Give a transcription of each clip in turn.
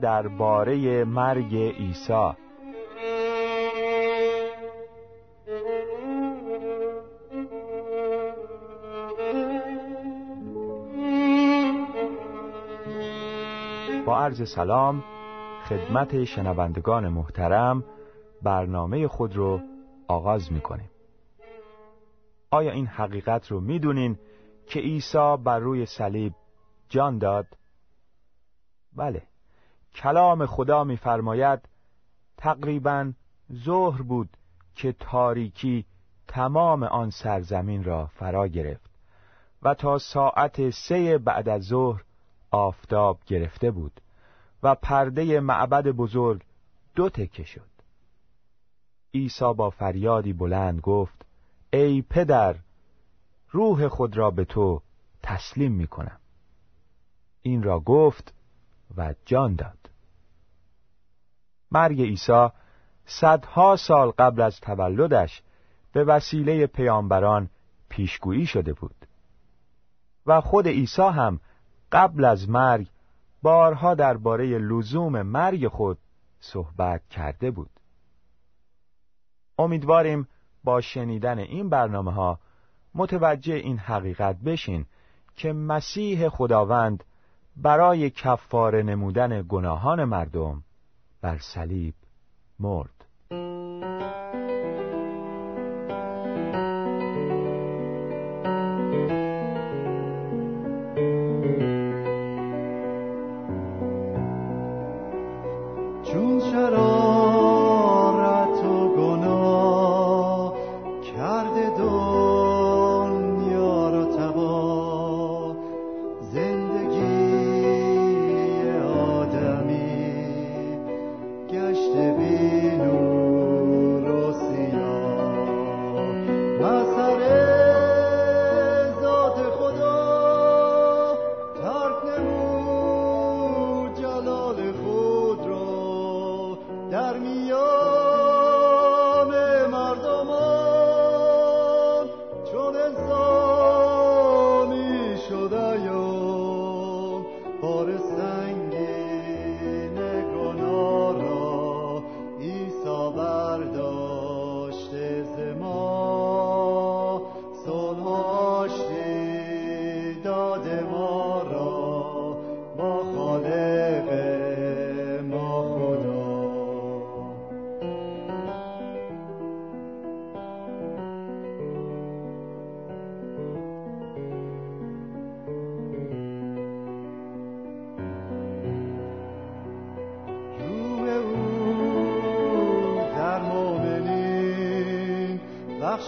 درباره مرگ عیسی. با عرض سلام خدمت شنوندگان محترم برنامه خود رو آغاز می‌کنیم. آیا این حقیقت رو می‌دونین که عیسی بر روی صلیب جان داد؟ بله. کلام خدا میفرماید تقریبا ظهر بود که تاریکی تمام آن سرزمین را فرا گرفت و تا ساعت سه بعد از ظهر آفتاب گرفته بود و پرده معبد بزرگ دو تکه شد. عیسی با فریادی بلند گفت ای پدر روح خود را به تو تسلیم می کنم این را گفت و جان داد. مرگ عیسی صدها سال قبل از تولدش به وسیله پیامبران پیشگویی شده بود. و خود عیسی هم قبل از مرگ بارها درباره لزوم مرگ خود صحبت کرده بود. امیدواریم با شنیدن این برنامه ها متوجه این حقیقت بشین که مسیح خداوند برای کفاره نمودن گناهان مردم بر صلیب مرد.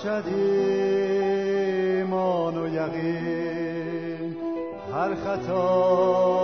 بخشد ایمان و یقین. هر خطای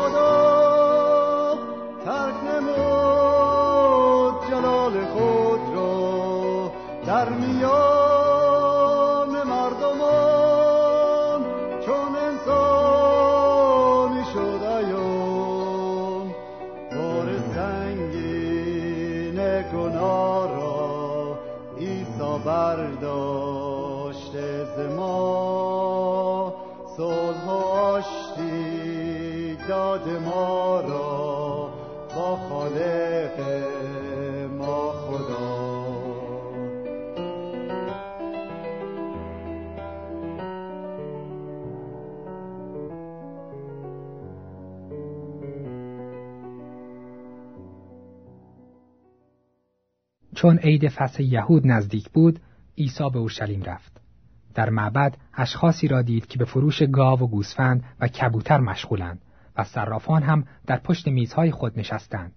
Salvador. چون عید فصح یهود نزدیک بود عیسی به اورشلیم رفت. در معبد اشخاصی را دید که به فروش گاو و گوسفند و کبوتر مشغولند و صرافان هم در پشت میزهای خود نشستند.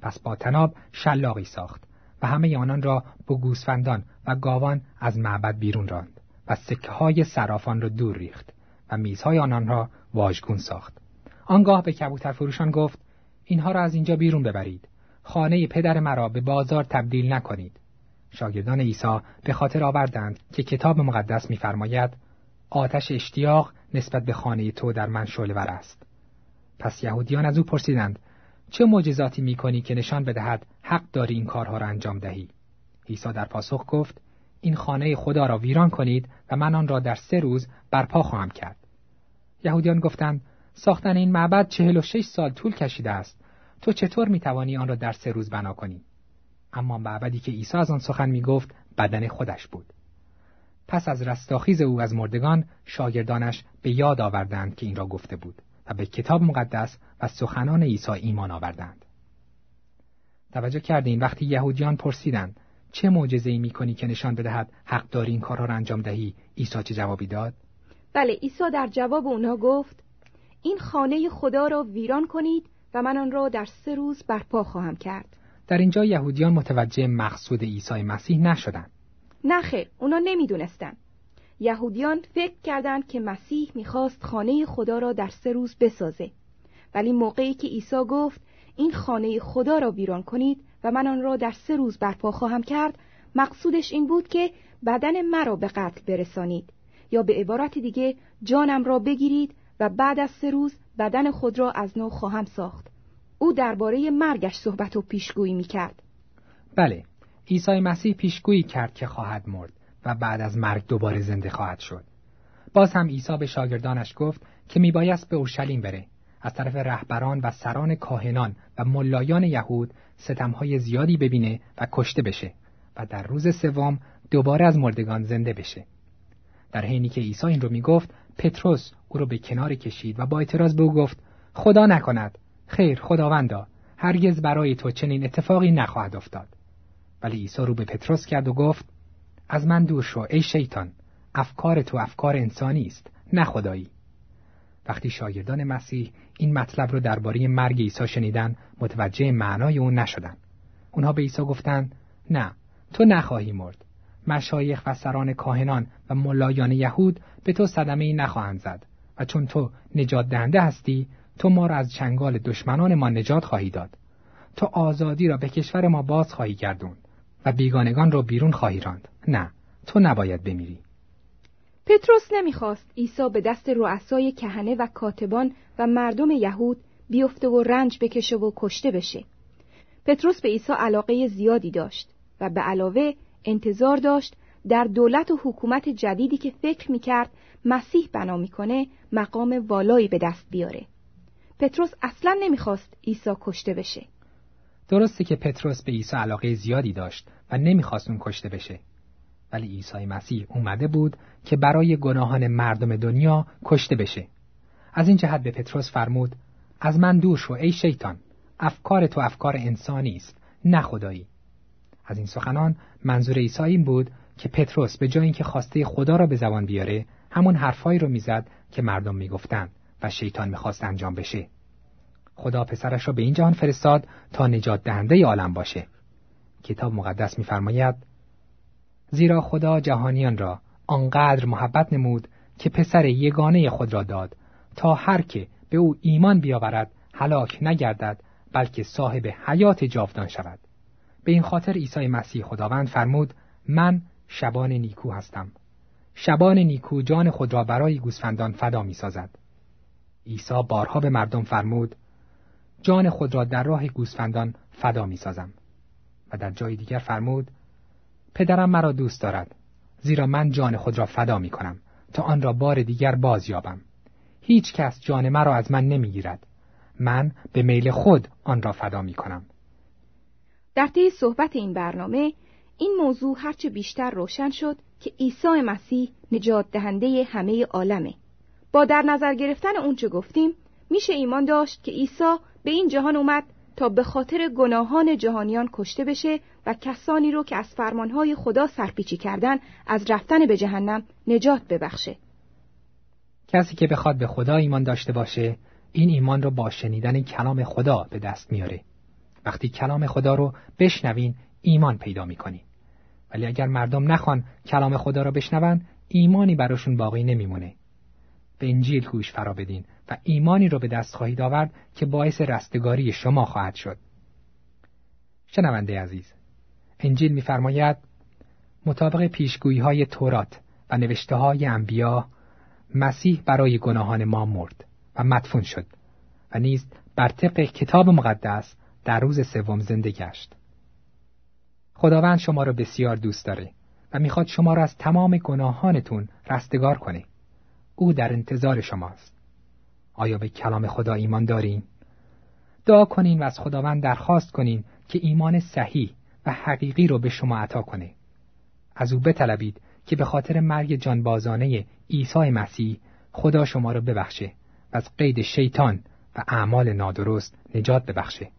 پس با تناب شلاقی ساخت و همه آنان را با گوسفندان و گاوان از معبد بیرون راند و سکه های صرافان را دور ریخت و میزهای آنان را واژگون ساخت. آنگاه به کبوتر فروشان گفت اینها را از اینجا بیرون ببرید. خانه پدر مرا به بازار تبدیل نکنید. شاگردان عیسی به خاطر آوردند که کتاب مقدس می‌فرماید آتش اشتیاق نسبت به خانه تو در من شعله‌ور است. پس یهودیان از او پرسیدند چه معجزاتی می‌کنی که نشان بدهد حق داری این کارها را انجام دهی؟ عیسی در پاسخ گفت این خانه خدا را ویران کنید و من آن را در سه روز برپا خواهم کرد. یهودیان گفتند ساختن این معبد چهل و شش سال طول کشیده است. تو چطور می‌توانی آن را در سه روز بنا کنی؟ اما معبدی که عیسی از آن سخن می‌گفت بدن خودش بود. پس از رستاخیز او از مردگان شاگردانش به یاد آوردند که این را گفته بود و به کتاب مقدس و سخنان عیسی ایمان آوردند. توجه کردین وقتی یهودیان پرسیدند چه معجزه‌ای می‌کنی که نشان بدهد حق داری این کارها را انجام دهی؟ عیسی چه جوابی داد؟ بله عیسی در جواب اونها گفت این خانه خدا را ویران کنید و من آن را در سه روز برپا خواهم کرد. در اینجا یهودیان متوجه مقصود عیسی مسیح نشدند. نه خیر اونا نمی‌دونستن یهودیان فکر کردند که مسیح می‌خواست خانه خدا را در سه روز بسازه. ولی موقعی که عیسی گفت این خانه خدا را ویران کنید و من آن را در سه روز برپا خواهم کرد مقصودش این بود که بدن مرا به قتل برسانید. یا به عبارت دیگه جانم را بگیرید و بعد از سه روز بدن خود را از نو خواهم ساخت. او درباره مرگش صحبت و پیشگویی می‌کرد. بله عیسی مسیح پیشگویی کرد که خواهد مرد و بعد از مرگ دوباره زنده خواهد شد. باز هم عیسی به شاگردانش گفت که میبایست به اورشلیم بره. از طرف رهبران و سران کاهنان و ملایان یهود ستمهای زیادی ببینه و کشته بشه و در روز سوم دوباره از مردگان زنده بشه. در حینی که عیسی این رو می‌گفت پتروس او رو به کنار کشید و با اعتراض به او گفت خدا نکند. خیر خداوندا. هرگز برای تو چنین اتفاقی نخواهد افتاد. ولی عیسی رو به پتروس کرد و گفت از من دور شو ای شیطان. افکار تو افکار انسانی است نه خدایی. وقتی شاگردان مسیح این مطلب رو درباره مرگ عیسی شنیدن متوجه معنای اون نشدن. اونها به عیسی گفتند نه تو نخواهی مرد. مشایخ و سران کاهنان و ملایان یهود به تو صدمه نخواهند زد و چون تو نجات دهنده هستی تو ما را از چنگال دشمنان ما نجات خواهی داد. تو آزادی را به کشور ما باز خواهی گردون و بیگانگان را بیرون خواهی راند. نه تو نباید بمیری. پتروس نمی‌خواست عیسی به دست رؤسای کهنه و کاتبان و مردم یهود بیفته و رنج بکشه و کشته بشه. پتروس به عیسی علاقه زیادی داشت و به علاوه انتظار داشت در دولت و حکومت جدیدی که فکر می‌کرد مسیح بنا می‌کنه مقام والایی به دست بیاره. پتروس اصلا نمی‌خواست عیسی کشته بشه. درسته که پتروس به عیسی علاقه زیادی داشت و نمی‌خواست اون کشته بشه. ولی عیسی مسیح اومده بود که برای گناهان مردم دنیا کشته بشه. از این جهت به پتروس فرمود از من دور شو ای شیطان افکار تو افکار انسانی است نه خدایی. از این سخنان منظور عیسی این بود که پتروس به جای اینکه خواسته خدا را به زبان بیاره همون حرفایی رو می‌زد که مردم می‌گفتند و شیطان می‌خواست انجام بشه. خدا پسرش را به این جهان فرستاد تا نجات دهنده عالم باشه. کتاب مقدس میفرماید زیرا خدا جهانیان را آنقدر محبت نمود که پسر یگانه خود را داد تا هر که به او ایمان بیاورد هلاک نگردد بلکه صاحب حیات جاودان شود. به این خاطر عیسی مسیح خداوند فرمود من شبان نیکو هستم شبان نیکو جان خود را برای گوسفندان فدا می سازد. عیسی بارها به مردم فرمود جان خود را در راه گوسفندان فدا می سازم. و در جای دیگر فرمود پدرم مرا دوست دارد زیرا من جان خود را فدا می کنم تا آن را بار دیگر باز یابم هیچ کس جان مرا از من نمی گیرد من به میل خود آن را فدا می کنم. در طی صحبت این برنامه این موضوع هرچه بیشتر روشن شد که عیسی مسیح نجات دهنده همه عالمه. با در نظر گرفتن اونچه گفتیم میشه ایمان داشت که عیسی به این جهان اومد تا به خاطر گناهان جهانیان کشته بشه و کسانی رو که از فرمانهای خدا سرپیچی کردن از رفتن به جهنم نجات ببخشه. کسی که بخواد به خدا ایمان داشته باشه این ایمان رو با شنیدن کلام خدا به دست میاره. وقتی کلام خدا رو بشنوین ایمان پیدا می‌کنین. ولی اگر مردم نخوان کلام خدا رو بشنون ایمانی براشون باقی نمیمونه. به انجیل گوش فرا بدین و ایمانی رو به دست خواهید آورد که باعث رستگاری شما خواهد شد. شنونده عزیز، انجیل می‌فرماید مطابق پیشگویی های تورات و نوشته های انبیا مسیح برای گناهان ما مرد و مدفون شد و نیز بر طبق کتاب مقدس در روز سوم زنده گشت. خداوند شما را بسیار دوست داره و می‌خواد شما را از تمام گناهانتون رستگار کنه. او در انتظار شماست. آیا به کلام خدا ایمان دارین؟ دعا کنین و از خداوند درخواست کنین که ایمان صحیح و حقیقی رو به شما عطا کنه. از او بطلبید که به خاطر مرگ جانبازانه عیسی مسیح خدا شما را ببخشه و از قید شیطان و اعمال نادرست نجات ببخشه.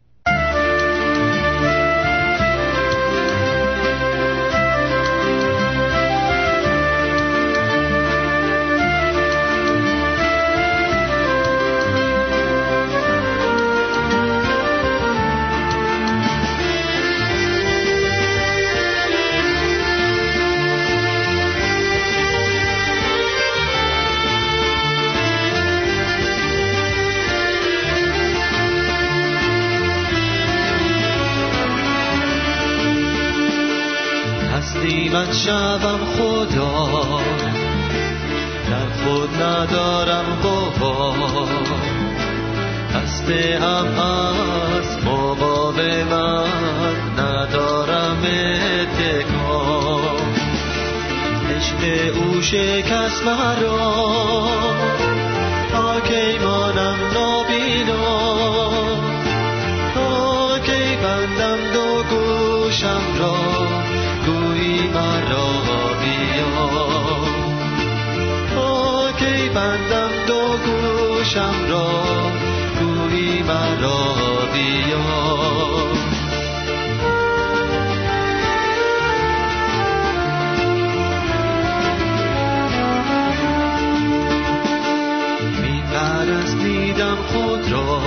من شبم خدا. در خود ندارم بابا. دست هم از من ندارم اتکا. عشق او شکست مرا. تا کی مانم نابینا. تا کی بندم دو گوشم را. مرا بیا تا کی بندم دو گوشم را گویی مرا بیا. میپرستیدم خود را.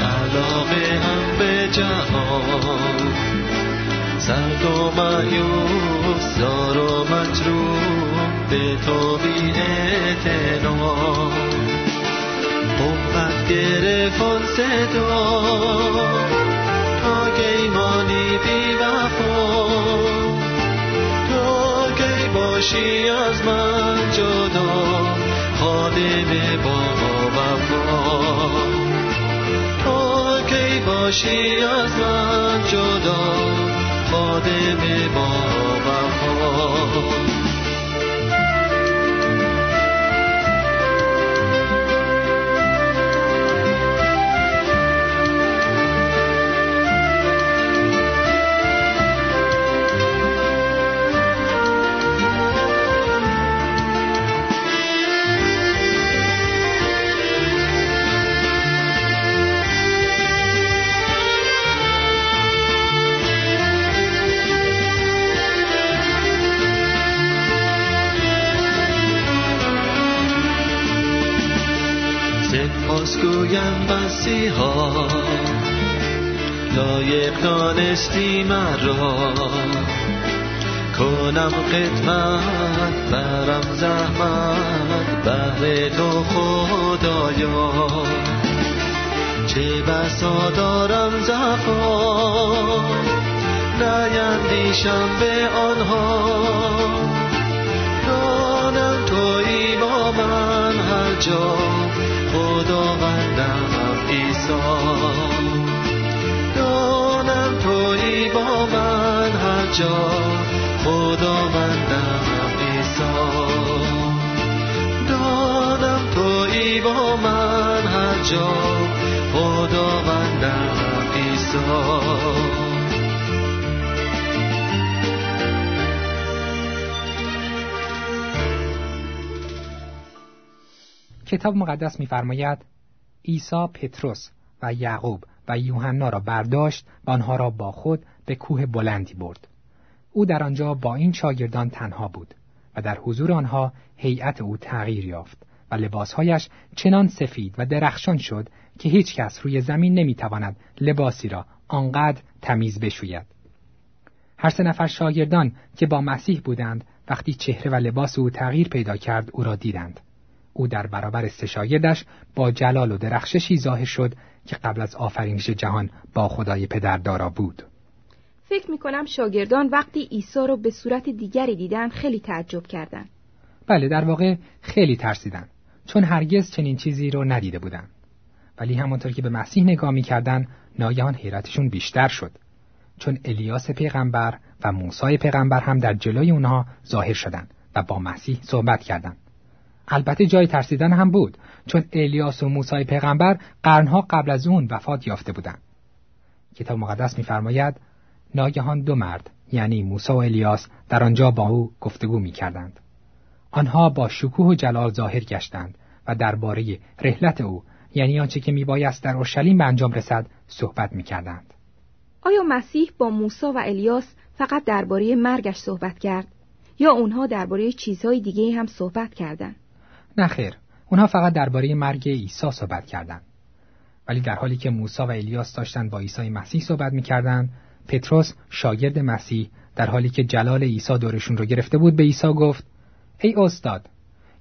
علاقه هم به جهان. سرد و معیوس زار و مجروح به تو بی اعتنا قوت گرفان صدا تا کی مانی بی وفا. تا کی باشی از من جدا؟ خادم با وفا. تا کی باشی از من جدا؟ خادم با وفا دانستی مرا کنم قدمت برم زحمت بهر تو خدایا. چه بسا دارم زفا نیندیشم به آنها. دانم توی با من هر جا خداوندم ایسا من هر جا خداوندم ایسا دانم توی با من هر جا خداوندم عیسی کتاب مقدس می‌فرماید عیسی پتروس و یعقوب و یوحنا را برداشت و آنها را با خود به کوه بلندی برد. او در آنجا با این شاگردان تنها بود و در حضور آنها هیئت او تغییر یافت و لباسهایش چنان سفید و درخشان شد که هیچ کس روی زمین نمی‌تواند لباسی را آنقدر تمیز بشوید. هر سه نفر شاگردان که با مسیح بودند وقتی چهره و لباس او تغییر پیدا کرد او را دیدند. او در برابر سه با جلال و درخششی ظاهر شد که قبل از آفرینش جهان با خدای پدر دارا بود. فکر می کنم شاگردان وقتی عیسی رو به صورت دیگری دیدن خیلی تعجب کردند. بله در واقع خیلی ترسیدن چون هرگز چنین چیزی رو ندیده بودند. ولی همانطور که به مسیح نگاه می‌کردند ناگهان حیرتشون بیشتر شد چون الیاس پیغمبر و موسی پیغمبر هم در جلوی اونها ظاهر شدند و با مسیح صحبت کردند البته جای ترسیدن هم بود چون الیاس و موسی پیغمبر قرنها قبل از اون وفات یافته بودند. کتاب مقدس می‌فرماید ناگهان دو مرد یعنی موسی و الیاس در آنجا با او گفتگو می‌کردند. آنها با شکوه و جلال ظاهر گشتند و درباره رحلت او یعنی آنچه که میبایست در اورشلیم به انجام رسد صحبت می‌کردند. آیا مسیح با موسی و الیاس فقط درباره مرگش صحبت کرد یا اونها درباره چیزهای دیگه هم صحبت کردند؟ نه خیر اونها فقط درباره مرگ عیسی صحبت کردند ولی در حالی که موسی و الیاس داشتند با عیسی مسیح صحبت می‌کردند پتروس شاگرد مسیح در حالی که جلال عیسی دورشون رو گرفته بود به عیسی گفت ای استاد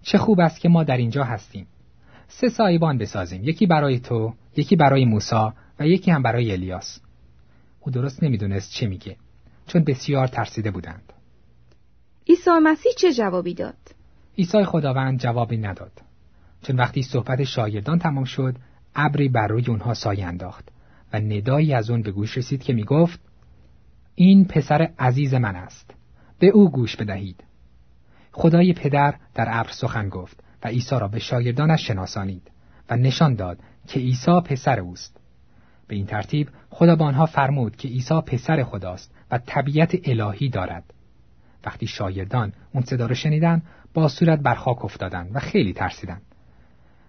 چه خوب است که ما در اینجا هستیم. سه سایبان بسازیم یکی برای تو یکی برای موسی و یکی هم برای الیاس. او درست نمی‌دونست چه میگه چون بسیار ترسیده بودند. عیسی مسیح چه جوابی داد؟ عیسی خداوند جوابی نداد. چون وقتی صحبت شاگردان تمام شد ابری بر روی اونها سایه انداخت و ندایی از اون به گوش رسید که می‌گفت این پسر عزیز من است. به او گوش بدهید. خدای پدر در ابر سخن گفت و عیسی را به شاگردانش شناسانید و نشان داد که عیسی پسر اوست. به این ترتیب خدا به آنها فرمود که عیسی پسر خداست و طبیعت الهی دارد. وقتی شاگردان اون صدا رو شنیدن با صورت بر خاک افتادند و خیلی ترسیدند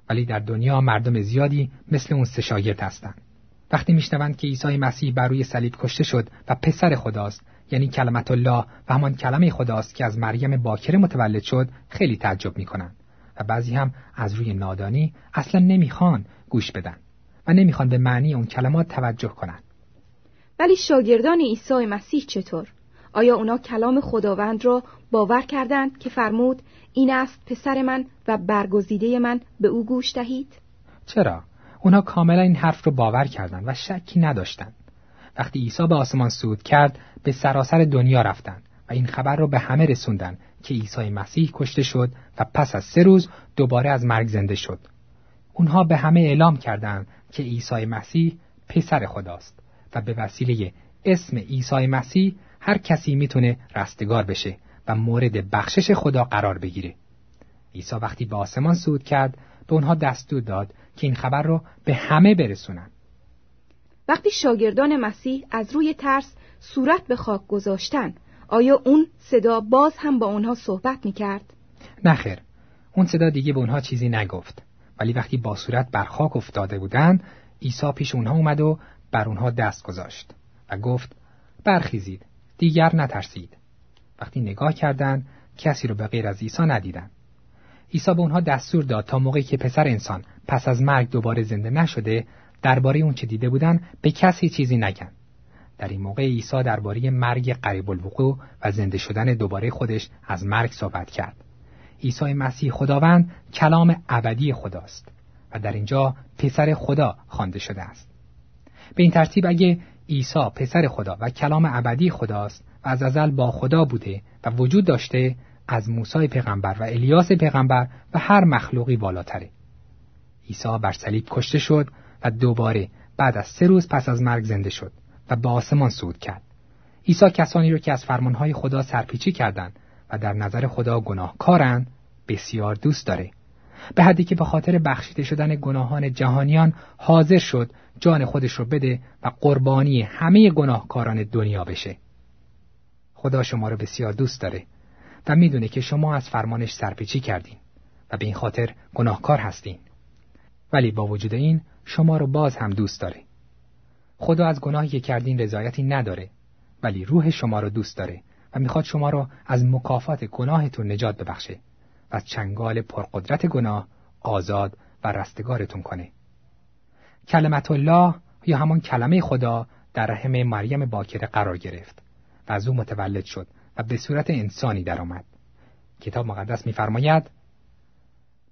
ولی در دنیا مردم زیادی مثل اون سه شاگرد هستند وقتی میشنوند که عیسی مسیح بر روی صلیب کشته شد و پسر خداست یعنی کلمت الله و همان کلمه خداست که از مریم باکره متولد شد خیلی تعجب می‌کنند و بعضی هم از روی نادانی اصلا نمی‌خوان گوش بدن و نمی‌خوان به معنی اون کلمات توجه کنند ولی شاگردان عیسی مسیح چطور آیا اونا کلام خداوند را باور کردند که فرمود این است پسر من و برگزیده من به او گوش دهید؟ چرا؟ اونا کاملا این حرف رو باور کردند و شکی نداشتند. وقتی عیسی به آسمان صعود کرد به سراسر دنیا رفتند و این خبر رو به همه رسوندن که عیسی مسیح کشته شد و پس از سه روز دوباره از مرگ زنده شد. اونها به همه اعلام کردند که عیسی مسیح پسر خداست و به وسیله اسم عیسی مسیح هر کسی می‌تونه رستگار بشه و مورد بخشش خدا قرار بگیره. عیسی وقتی به آسمان صعود کرد به اونها دستور داد که این خبر رو به همه برسونن. وقتی شاگردان مسیح از روی ترس صورت به خاک گذاشتن آیا اون صدا باز هم با اونها صحبت می‌کرد؟ نخیر اون صدا دیگه به اونها چیزی نگفت ولی وقتی با صورت بر خاک افتاده بودن عیسی پیش اونها اومد و بر اونها دست گذاشت و گفت برخیزید دیگر نترسید وقتی نگاه کردند کسی رو به غیر از عیسی ندیدند عیسی به اونها دستور داد تا موقعی که پسر انسان پس از مرگ دوباره زنده نشده درباره اون چه دیده بودن به کسی چیزی نگن. در این موقع عیسی درباره مرگ قریب الوقوع و زنده شدن دوباره خودش از مرگ صحبت کرد. عیسی مسیح خداوند کلام ابدی خداست و در اینجا پسر خدا خوانده شده است. به این ترتیب اگه عیسی پسر خدا و کلام ابدی خداست و از ازل با خدا بوده و وجود داشته از موسی پیغمبر و الیاس پیغمبر و هر مخلوقی بالاتره. عیسی بر صلیب کشته شد و دوباره بعد از سه روز پس از مرگ زنده شد و به آسمان صعود کرد. عیسی کسانی رو که از فرمانهای خدا سرپیچی کردند و در نظر خدا گناهکارند بسیار دوست داره. به حدی که به خاطر بخشیده شدن گناهان جهانیان حاضر شد جان خودش رو بده و قربانی همه گناهکاران دنیا بشه. خدا شما رو بسیار دوست داره و می‌دونه که شما از فرمانش سرپیچی کردین و به این خاطر گناهکار هستین. ولی با وجود این شما رو باز هم دوست داره خدا از گناهی که کردین رضایتی نداره ولی روح شما رو دوست داره و می‌خواد شما رو از مکافات گناهتون نجات ببخشه و از چنگال پرقدرت گناه آزاد و رستگارتون کنه کلمت الله یا همان کلمه خدا در رحم مریم باکره قرار گرفت و از او متولد شد و به صورت انسانی درآمد. کتاب مقدس می‌فرماید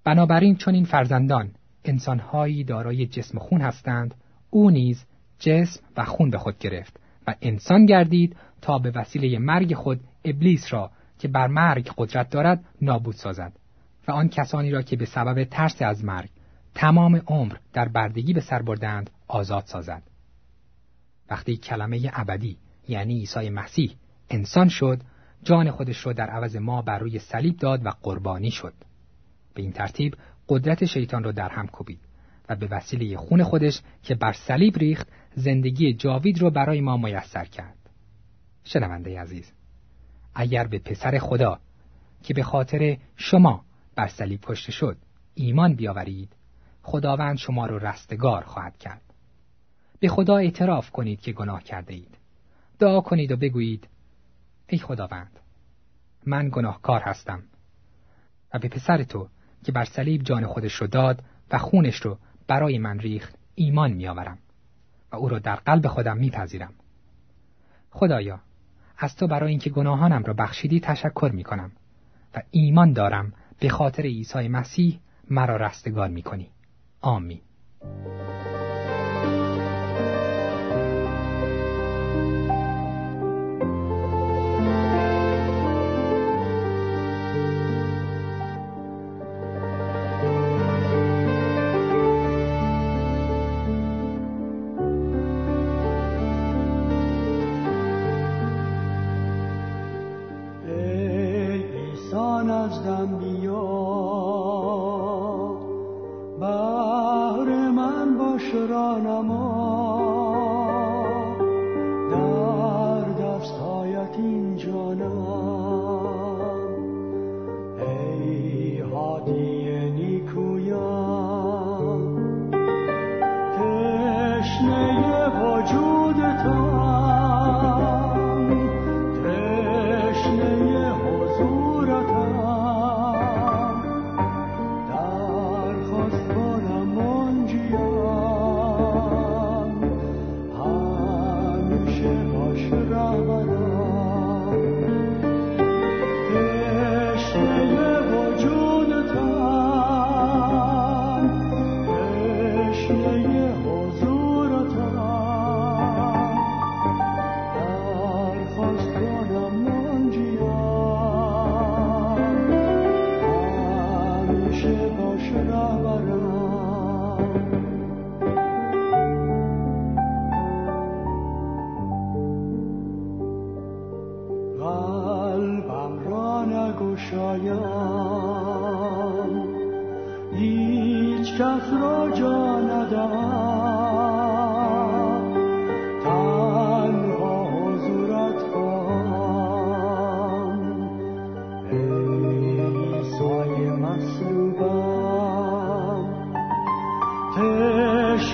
بنابراین چون این فرزندان انسانهایی دارای جسم خون هستند. او نیز جسم و خون به خود گرفت و انسان گردید تا به وسیله مرگ خود ابلیس را که بر مرگ قدرت دارد نابود سازد و آن کسانی را که به سبب ترس از مرگ تمام عمر در بردگی به سر بردند آزاد سازد. وقتی کلمه ابدی یعنی عیسی مسیح انسان شد جان خودش را در عوض ما بر روی صلیب داد و قربانی شد. به این ترتیب قدرت شیطان را در هم کوبید و به وسیله خون خودش که بر صلیب ریخت زندگی جاوید را برای ما میسر کرد. شنونده عزیز اگر به پسر خدا که به خاطر شما بر صلیب کشته شد ایمان بیاورید خداوند شما را رستگار خواهد کرد. به خدا اعتراف کنید که گناه کرده اید دعا کنید و بگویید ای خداوند من گناهکار هستم و به پسر تو که بر صلیب جان خودش رو داد و خونش رو برای من ریخت ایمان میآورم و او را در قلب خودم میپذیرم. خدایا از تو برای اینکه گناهانم را بخشیدی تشکر می کنم و ایمان دارم به خاطر عیسی مسیح مرا رستگار می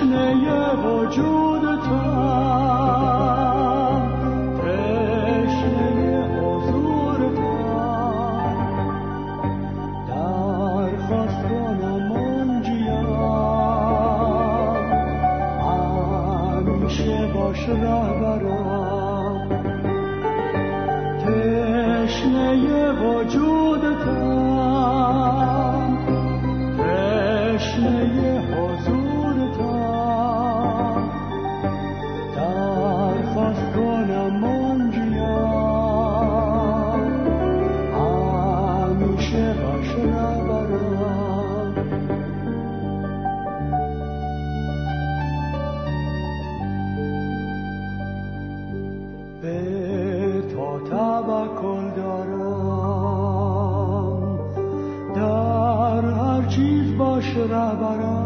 کنی. آمین. chief bara